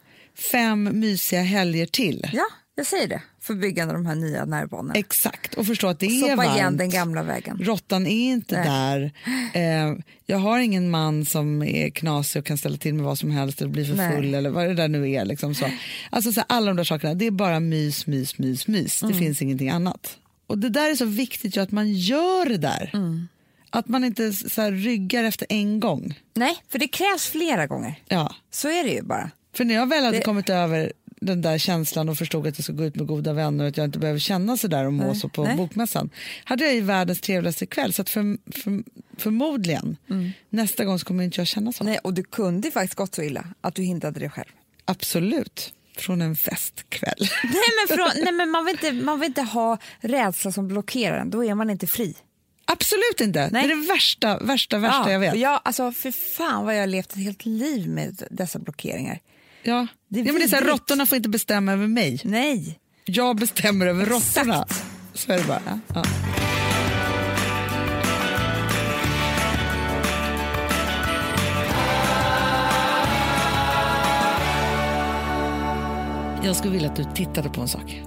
fem mysiga helger till. Ja, jag säger det. För byggande av de här nya nervbanorna. Exakt, och förstå att det är varmt. igen den gamla vägen. Råttan är inte där. Eh, jag har ingen man som är knasig och kan ställa till med vad som helst eller bli för Nej. full eller vad det där nu är. Liksom så. Alltså, så här, alla de där sakerna, det är bara mys, mys, mys, mys. Mm. Det finns ingenting annat. Och det där är så viktigt ju att man gör det där. Mm. Att man inte så här, ryggar efter en gång. Nej, för det krävs flera gånger. Ja. Så är det ju bara. För när jag väl hade Det- kommit över den där känslan och förstod att jag ska gå ut med goda vänner och att jag inte behöver känna så där och må Nej, så på nej. bokmässan hade jag ju världens trevligaste kväll. Så att för, för, förmodligen nästa gång så kommer inte jag känna så. Mm. Nej, och du kunde faktiskt gått så illa att du hindrade dig själv. Absolut. Från en festkväll. Nej, men, från, nej, men man, vill inte, man vill inte ha rädsla som blockerar en. Då är man inte fri. Absolut inte. Nej. Det är det värsta, värsta, värsta jag vet. Jag, alltså, för fan vad jag har levt ett helt liv med dessa blockeringar. Ja. Det är ja, men det är så här, råttorna får inte bestämma över mig. Nej. Jag bestämmer över Exakt. råttorna. Så är det bara. Ja. Jag skulle vilja att du tittade på en sak.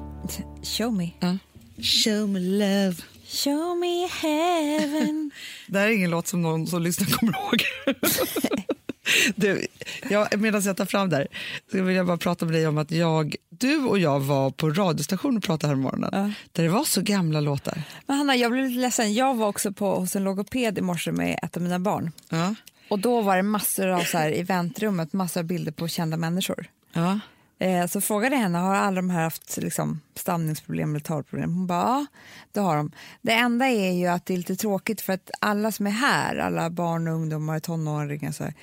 Show me. Ja. Show me love. Show me heaven. Det här är ingen låt som någon som lyssnar kommer ihåg. Du, jag, medan jag tar fram där så vill jag bara prata med dig om att jag, du och jag var på radiostation och pratade här morgonen Ja. där det var så gamla låtar. Men Hanna, jag blev lite ledsen. Jag var också på, hos en logoped i morse med ett av mina barn. Ja. Och då var det massor av så här, i väntrummet, massor av bilder på kända människor. Ja. Eh, så frågade jag henne, har alla de här haft liksom, stamningsproblem eller talproblem? Hon bara, ja, det har de. Det enda är ju att det är lite tråkigt för att alla som är här, alla barn och ungdomar, tonåringar, så här,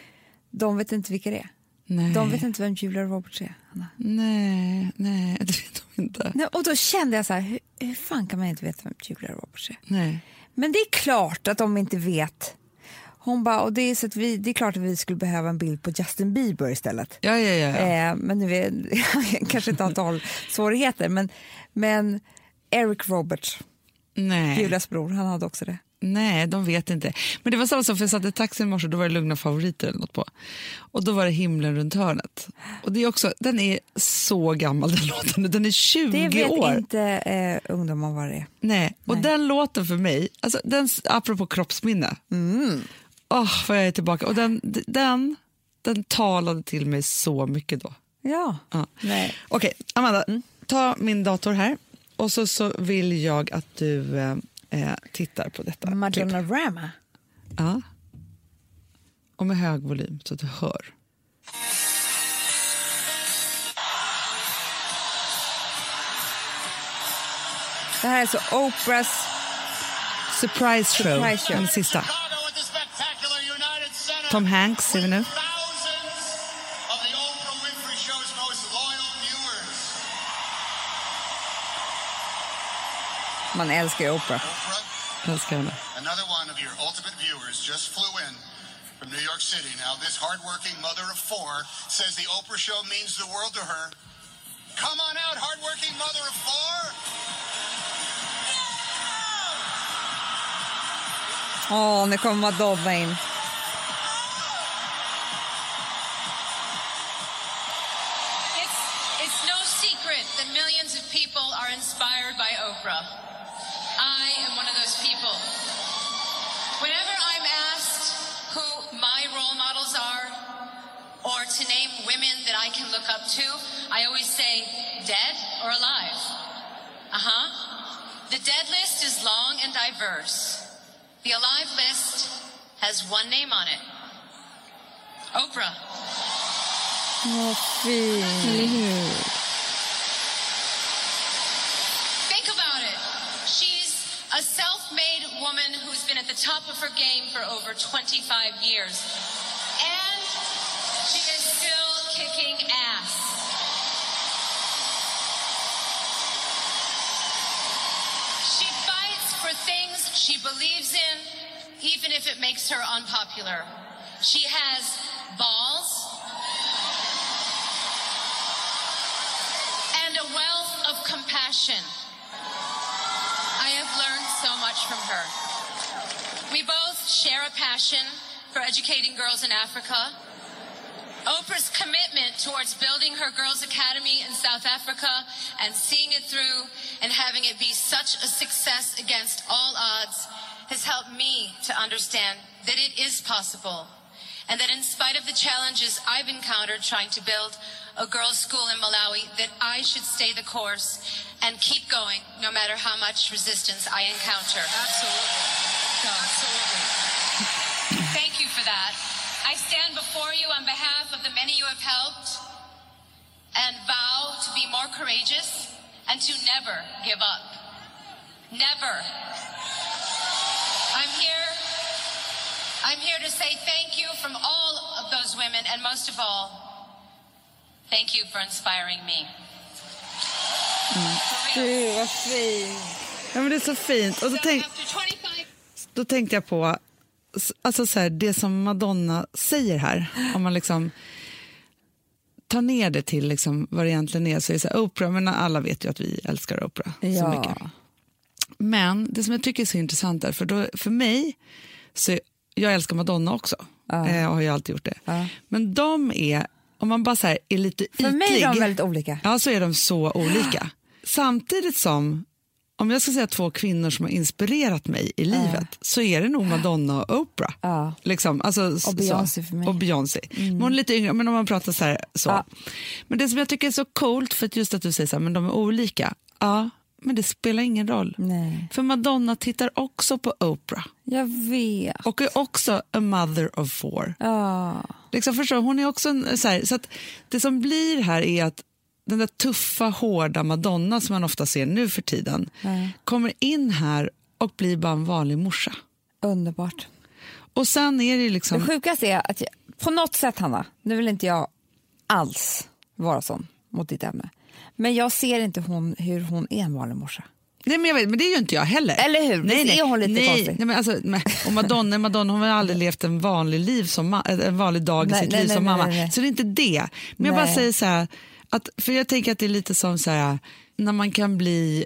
de vet inte vilka det är. Nej. De vet inte vem Julia Roberts är. Hanna. Nej, nej, det vet de inte. Nej, och då kände jag så här, hur, hur fan kan man inte veta vem Julia Roberts är? Nej. Men det är klart att de inte vet. Hon bara, och det är, så att vi, det är klart att vi skulle behöva en bild på Justin Bieber istället. Ja, ja, ja. ja. Eh, men nu är, kanske inte har talsvårigheter, men, men Eric Roberts, nej. Julias bror, han hade också det. Nej, de vet inte. Men det var samma som för jag satt i taxin i morse, då var det Lugna favoriter eller något på. Och då var det Himlen runt hörnet. Och det är också, den är så gammal den låten, den är 20 Det vet år. inte eh, ungdomar vad det är. Nej, och Nej. den låten för mig, alltså den, apropå kroppsminne, mm. oh, vad jag är tillbaka. Och den, den, den talade till mig så mycket då. Ja. Ja. Okej, Amanda, ta min dator här och så, så vill jag att du eh, eh, tittar på detta. Madonna Rama. Ja. Och med hög volym så att du hör. Det här är så Oprahs... Surprise show, Surprise show. den sista. Tom Hanks ser vi nu. Man älskar ju Oprah. Oprah, Jag älskar henne. another one of your ultimate viewers just flew in from New York City. Now, this hardworking mother of four says the Oprah Show means the world to her. Come on out, hardworking mother of four. Åh, nu kommer Madonna in. It's, it's no secret that millions of people are inspired by Oprah. Are, or to name women that I can look up to, I always say dead or alive. Uh huh. The dead list is long and diverse. The alive list has one name on it Oprah. Think about it. She's a self made woman who's been at the top of her game for over 25 years. Kicking ass. She fights for things she believes in, even if it makes her unpopular. She has balls and a wealth of compassion. I have learned so much from her. We both share a passion for educating girls in Africa. Oprah's commitment towards building her Girls Academy in South Africa and seeing it through and having it be such a success against all odds has helped me to understand that it is possible and that in spite of the challenges I've encountered trying to build a girls' school in Malawi, that I should stay the course and keep going no matter how much resistance I encounter. Absolutely. Absolutely. Thank you for that. I stand before you on behalf of the many you have helped and vow to be more courageous and to never give up. Never. I'm here. I'm here to say thank you from all of those women and most of all, thank you for inspiring me. Real. Gud, vad fint. Ja, men det är så fint. Och så tänk, after 25 då tänkte jag på alltså så här, det som Madonna säger här. Om man liksom tar ner det till liksom vad det egentligen är. Så är det så här, Oprah, men alla vet ju att vi älskar Oprah så Ja. mycket. Men det som jag tycker är så intressant är, för, då, för mig, så jag älskar Madonna också. Eh, och har ju alltid gjort det. Ja. Men de är, om man bara så här, är lite För mig är de ytlig- väldigt olika. Ja, så är de så olika. Samtidigt som om jag ska säga två kvinnor som har inspirerat mig i livet så är det nog Madonna och Oprah. Ja. Liksom, alltså, så- Och Beyoncé för mig. Mm. Och Beyoncé. Men hon är lite yngre, men om man pratar så här. Så. Ja. Men det som jag tycker är så coolt, för just att du säger så här, men de är olika. Ja, men det spelar ingen roll. Nej. För Madonna tittar också på Oprah Jag vet. och är också a mother of four. Ja. Liksom förstår, hon är också en, så, här, så att det som blir här är att den där tuffa, hårda Madonna som man ofta ser nu för tiden kommer in här och blir bara en vanlig morsa. Underbart. Och sen är det Det liksom... sjukaste är att jag, på något sätt, Hanna, nu vill inte jag alls vara sån mot ditt ämne, men jag ser inte hon, hur hon är en vanlig morsa. Nej, men, jag vet, men det är ju inte jag heller. Eller hur? Visst är hon lite nej, konstig? Nej, men alltså, men, och Madonna, Madonna hon har aldrig levt en vanlig, liv som en vanlig dag i Nej, sitt nej, liv nej, som nej, mamma. nej, nej. Så det är inte det. Men jag bara Nej. säger så här, att, för jag tänker att det är lite som så här, när man kan bli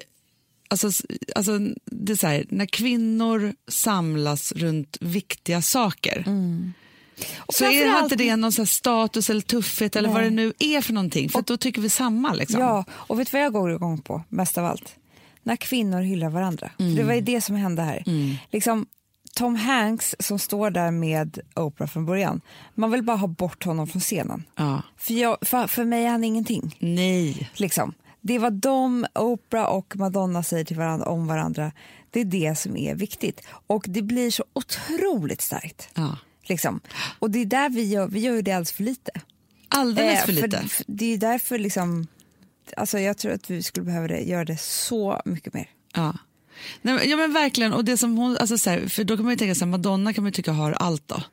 Alltså, alltså, det är så här, när kvinnor samlas runt viktiga saker så är Mm. framförallt- inte det någon så status eller tuffhet eller Nej. vad det nu är för någonting. För att då tycker vi samma. Liksom. Ja, och vet du vad jag går igång på mest av allt? När kvinnor hyllar varandra. Mm. det var ju det som hände här. Liksom, Tom Hanks som står där med Oprah från början, man vill bara ha bort honom från scenen. Ja. För, jag, för, för mig är han ingenting. Nej. Liksom. Det är vad de, Oprah och Madonna säger till varandra om varandra, det är det som är viktigt. Och det blir så otroligt starkt. Ja. Liksom. Och det är där vi gör, vi gör det alldeles för lite. Alldeles Eh, för lite. för det är därför liksom, alltså jag tror att vi skulle behöva det, göra det så mycket mer. Ja. Nej, ja men verkligen, och det som hon, alltså så här, för då kan man ju tänka så här, Madonna kan man tycka har allt då.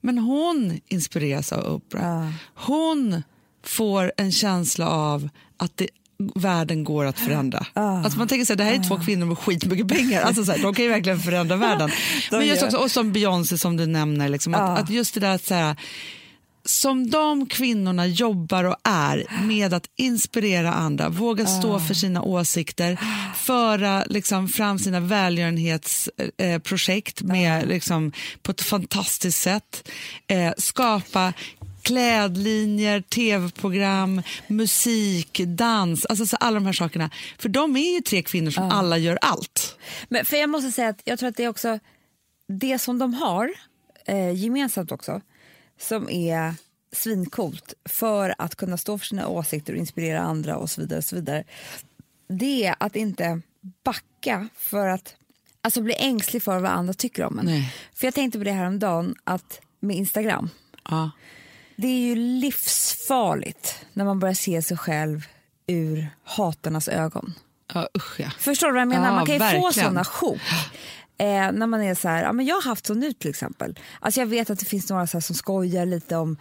Men hon inspireras av Oprah. Hon får en känsla av att det, världen går att förändra. Alltså man tänker så här, det här är två kvinnor med skitmycket pengar, alltså så här, de kan ju verkligen förändra världen. men just också, och som Beyoncé som du nämner, liksom, att, att just det där att så här, som de kvinnorna jobbar och är med att inspirera andra, våga stå för sina åsikter, föra liksom, fram sina välgörenhetsprojekt med, liksom, på ett fantastiskt sätt, eh, skapa klädlinjer, tv-program, musik, dans, alltså så alla de här sakerna. För de är ju tre kvinnor som alla gör allt. Men för jag måste säga att jag tror att det är också det som de har eh, gemensamt också, som är svinkult för att kunna stå för sina åsikter och inspirera andra och så vidare. Och så vidare. Det är att inte backa för att alltså bli ängslig för vad andra tycker om en. Nej. För jag tänkte på det här om dagen att med Instagram, Ja. det är ju livsfarligt när man börjar se sig själv ur hatarnas ögon. Ja, usch ja. Förstår du vad jag menar? Ja, man kan ju få verkligen. såna sjok. Eh, när man är så här, ja, men jag har haft så nu till exempel. Alltså jag vet att det finns några så som skojar lite om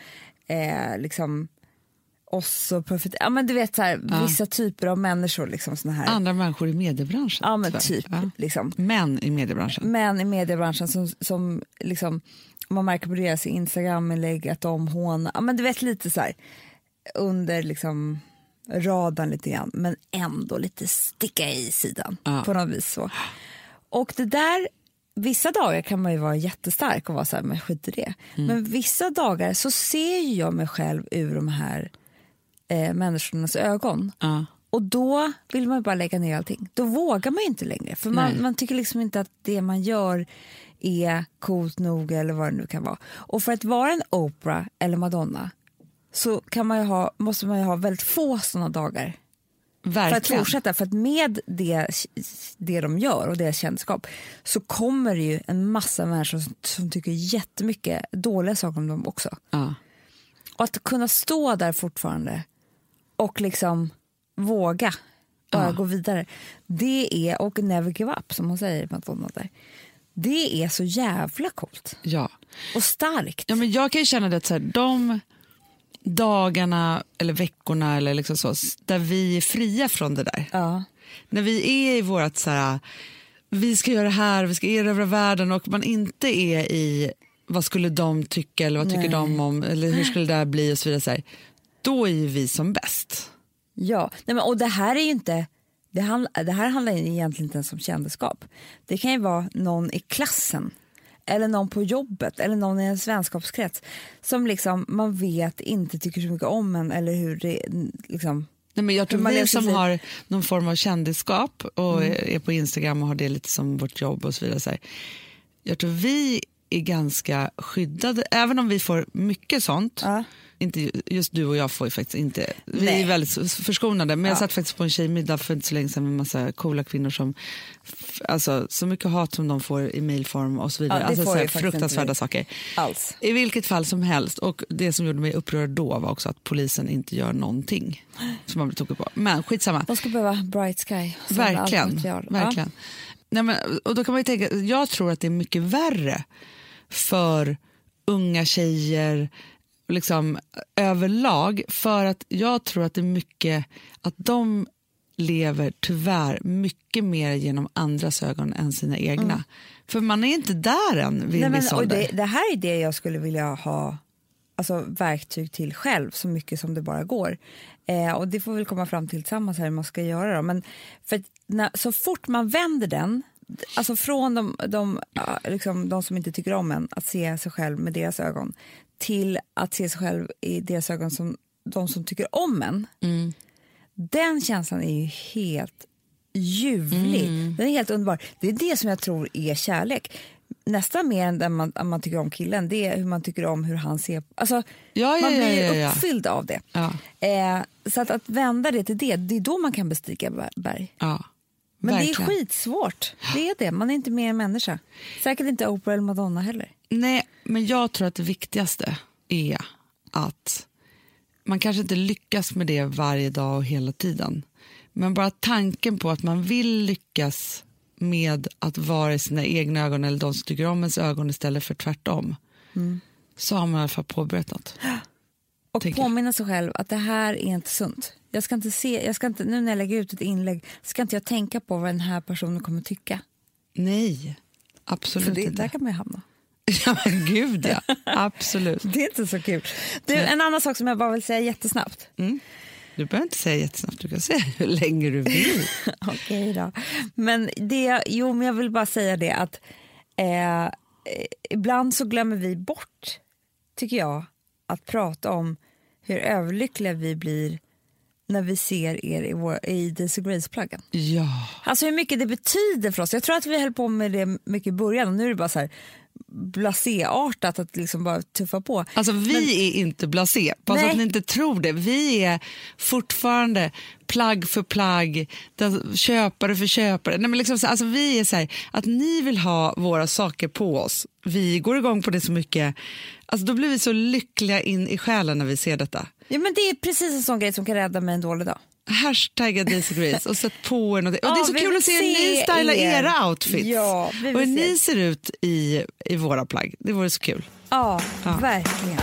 eh, liksom oss och profet. Ja men du vet så här, vissa typer av människor liksom såna här. Andra människor i mediebranschen. ja men tyvärr. typ Ja. liksom. Män i mediebranschen. Män i mediebranschen som, som liksom, man märker på deras Instagram-inlägg att de hånar, ja men du vet lite så här under liksom radarn lite grann men ändå lite sticka i sidan Ja. på något vis så. Och det där, vissa dagar kan man ju vara jättestark och vara så här, men skit i det. Men vissa dagar så ser jag mig själv ur de här eh, människornas ögon. Ja. Och då vill man bara lägga ner allting. Då vågar man inte längre. För man, Nej. man tycker liksom inte att det man gör är coolt nog eller vad det nu kan vara. Och för att vara en Oprah eller Madonna så kan man ha, måste man ju ha väldigt få sådana dagar för att Verkligen. fortsätta. För att med det, det de gör och deras kändisskap så kommer det ju en massa människor som, som tycker jättemycket dåliga saker om dem också. Ja. Och att kunna stå där fortfarande och liksom våga bara gå vidare. Det är, och never give up som hon säger Madonna där. Det är så jävla coolt Ja. och starkt. Ja, men jag kan ju känna det att så här, de dagarna eller veckorna eller liksom så, där vi är fria från det där. Ja. När vi är i vårt så här, vi ska göra det här, vi ska erövra världen och man inte är i vad skulle de tycka eller vad tycker Nej. de om eller hur skulle det här bli och så vidare. Så här, då är ju vi som bäst. Ja, Nej, men, och det här är ju inte det, handl det här handlar egentligen inte ens om kändisskap. Det kan ju vara någon i klassen eller någon på jobbet eller någon i en vänskapskrets som liksom man vet inte tycker så mycket om en eller hur det liksom Nej, men jag tror man vi som liv. har någon form av kändisskap och Mm. är på Instagram och har det lite som vårt jobb och så vidare. Så här. Jag tror vi är ganska skyddade, även om vi får mycket sånt. Ja. Inte, just du och jag får ju faktiskt inte, vi Nej. är väldigt förskonade. Men jag Ja. satt faktiskt på en tjejmiddag för inte så länge sedan med massa coola kvinnor som, alltså så mycket hat som de får i mejlform och så vidare. Ja, alltså så här fruktansvärda saker. Alls. I vilket fall som helst. Och det som gjorde mig upprörd då var också att polisen inte gör någonting som man blir tokig på. Men skitsamma. De skulle behöva Bright Sky. Verkligen. verkligen. Nej, men, och då kan man ju tänka, jag tror att det är mycket värre för unga tjejer liksom, överlag. För att jag tror att det är mycket att de lever tyvärr mycket mer genom andras ögon än sina egna. För man är inte där än vid Mm. Nej, en men, viss och ålder. det, det här är det jag skulle vilja ha alltså, verktyg till själv så mycket som det bara går. Eh, och Det får vi komma fram till tillsammans här hur man ska göra. Då. Men för när, så fort man vänder den, alltså från de, de, liksom, de som inte tycker om en, att se sig själv med deras ögon till att se sig själv i deras ögon som de som tycker om en. Mm. Den känslan är ju helt ljuvlig. Mm. Den är helt underbar. Det är det som jag tror är kärlek. Nästan mer än den man, att man tycker om killen, det är hur man tycker om hur han ser Alltså, Ja, ja, man blir ja, ja. uppfylld av det. Eh, så att, att vända det till det, det är då man kan bestiga ber- berg. ja. Men det är Verkligen. skitsvårt. Det är det. Man är inte mer än människa. Säkert inte Oprah eller Madonna heller. Nej, men jag tror att det viktigaste är att man kanske inte lyckas med det varje dag och hela tiden. Men bara tanken på att man vill lyckas med att vara i sina egna ögon eller de som tycker om ens ögon istället för tvärtom. Så har man i alla fall påbörjat något. Och påminna sig själv att det här är inte sunt. Jag ska inte se, jag ska inte, nu när jag lägger ut ett inlägg ska inte jag tänka på vad den här personen kommer tycka. Nej, För absolut det, inte. där kan man ju hamna. Ja, men gud ja. Absolut. Det är inte så kul. Du, en annan sak som jag bara vill säga jättesnabbt. Du behöver inte säga jättesnabbt, du kan säga hur länge du vill. Okej då. Men det, jo, men jag vill bara säga det att eh, eh, ibland så glömmer vi bort, tycker jag, att prata om hur överlyckliga vi blir när vi ser er i, vår, i Daisy Grace-plaggen. Ja. Alltså hur mycket det betyder för oss. Jag tror att vi höll på med det mycket i början och nu är det bara så här blasé-artat att liksom bara tuffa på. Alltså vi är inte blasé, bara så att ni inte tror det. Vi är fortfarande plagg för plagg, köpare för köpare. Nej, men liksom så, alltså vi är så här, att ni vill ha våra saker på oss. Vi går igång på det så mycket. Alltså då blir vi så lyckliga in i själen när vi ser detta. Ja, men det är precis en sån grej som kan rädda mig en dålig dag. Hashtagga Daisy Grace och sätt på er något. Och det Ja, är så kul att se hur ni stylar er. era outfits. Ja, och hur se. ni ser ut i, i våra plagg. Det vore så kul. Ja, Ja. verkligen.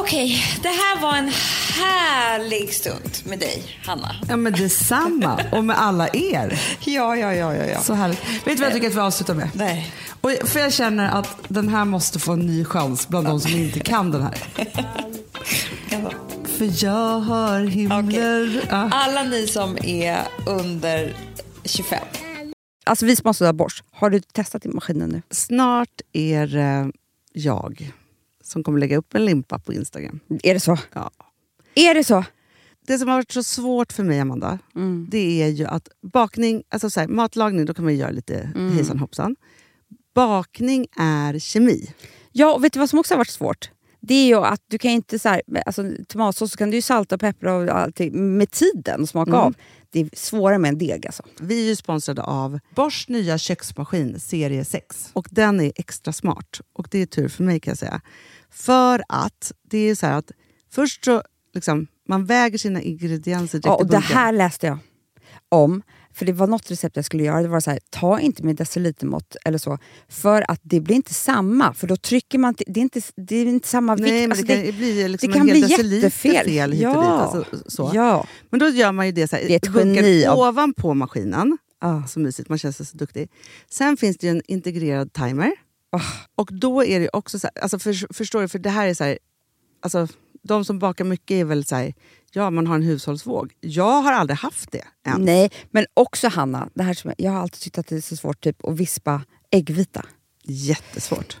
Okej, det här var en härlig stund med dig, Hanna. Ja, men detsamma. Och med alla er. Ja, ja, ja, ja. ja. Så härligt. Vet du vad jag tycker att vi avslutar med? Nej. Och för jag känner att den här måste få en ny chans bland de som inte kan den här. För jag har himlar... Ja. Alla ni som är under 25. Alltså vi som har sådär borst, har du testat i maskinen nu? Snart är det jag som kommer lägga upp en limpa på Instagram. Är det så? Ja. Är det så? Det som har varit så svårt för mig, Amanda, det är ju att bakning, alltså så här, matlagning, då kan man ju göra lite hejsan hoppsan. Bakning är kemi. Ja, och vet du vad som också har varit svårt? Det är ju att du kan inte så här, alltså, tomatsås så kan du ju salta och peppra och allting med tiden och smaka av. Det är svårare med en deg alltså. Vi är ju sponsrade av Bosch nya köksmaskin serie 6. Och den är extra smart. Och det är tur för mig kan jag säga. För att det är så här att först så liksom, man väger sina ingredienser direkt Ja, och det här läste jag om. För det var något recept jag skulle göra. Det var så här, ta inte med decilitermått eller så. För att det blir inte samma. För då trycker man... Det är inte, det är inte samma vikt. Nej, Alltså, det kan bli liksom det kan bli jättefel. fel hit och dit. Ja. Alltså, så. Ja. Men då gör man ju det så här, Det är ett geni ovanpå maskinen. Ah. Så mysigt, man känns så duktig. Sen finns det ju en integrerad timer. Ah. Och då är det också så här, alltså för, förstår du, för det här är så här, alltså de som bakar mycket är väl så här, ja man har en hushållsvåg. Jag har aldrig haft det än. Nej, men också Hanna, det här som jag, jag har alltid tyckt att det är så svårt typ, att vispa äggvita. Jättesvårt.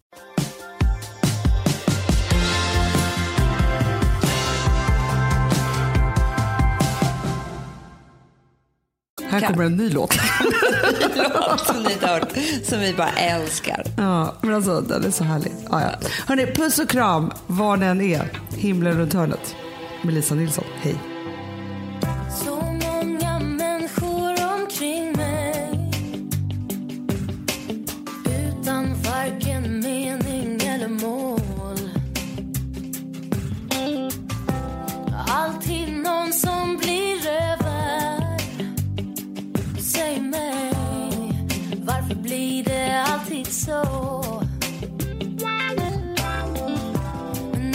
Här kommer en ny låt. som ni inte har hört, som vi bara älskar. Ja, men alltså den är så härlig. Ja, ja. Hörni, puss och kram var ni än är. Himlen runt hörnet. Med Lisa Nilsson. Hej. Så många människor omkring mig Utan varken riktigt så?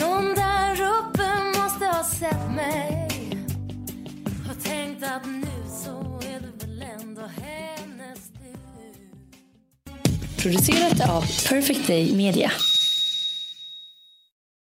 Någon där uppe måste ha sett mig och tänkt att nu så är det väl ändå hennes tur Producerat av Perfect Day Media.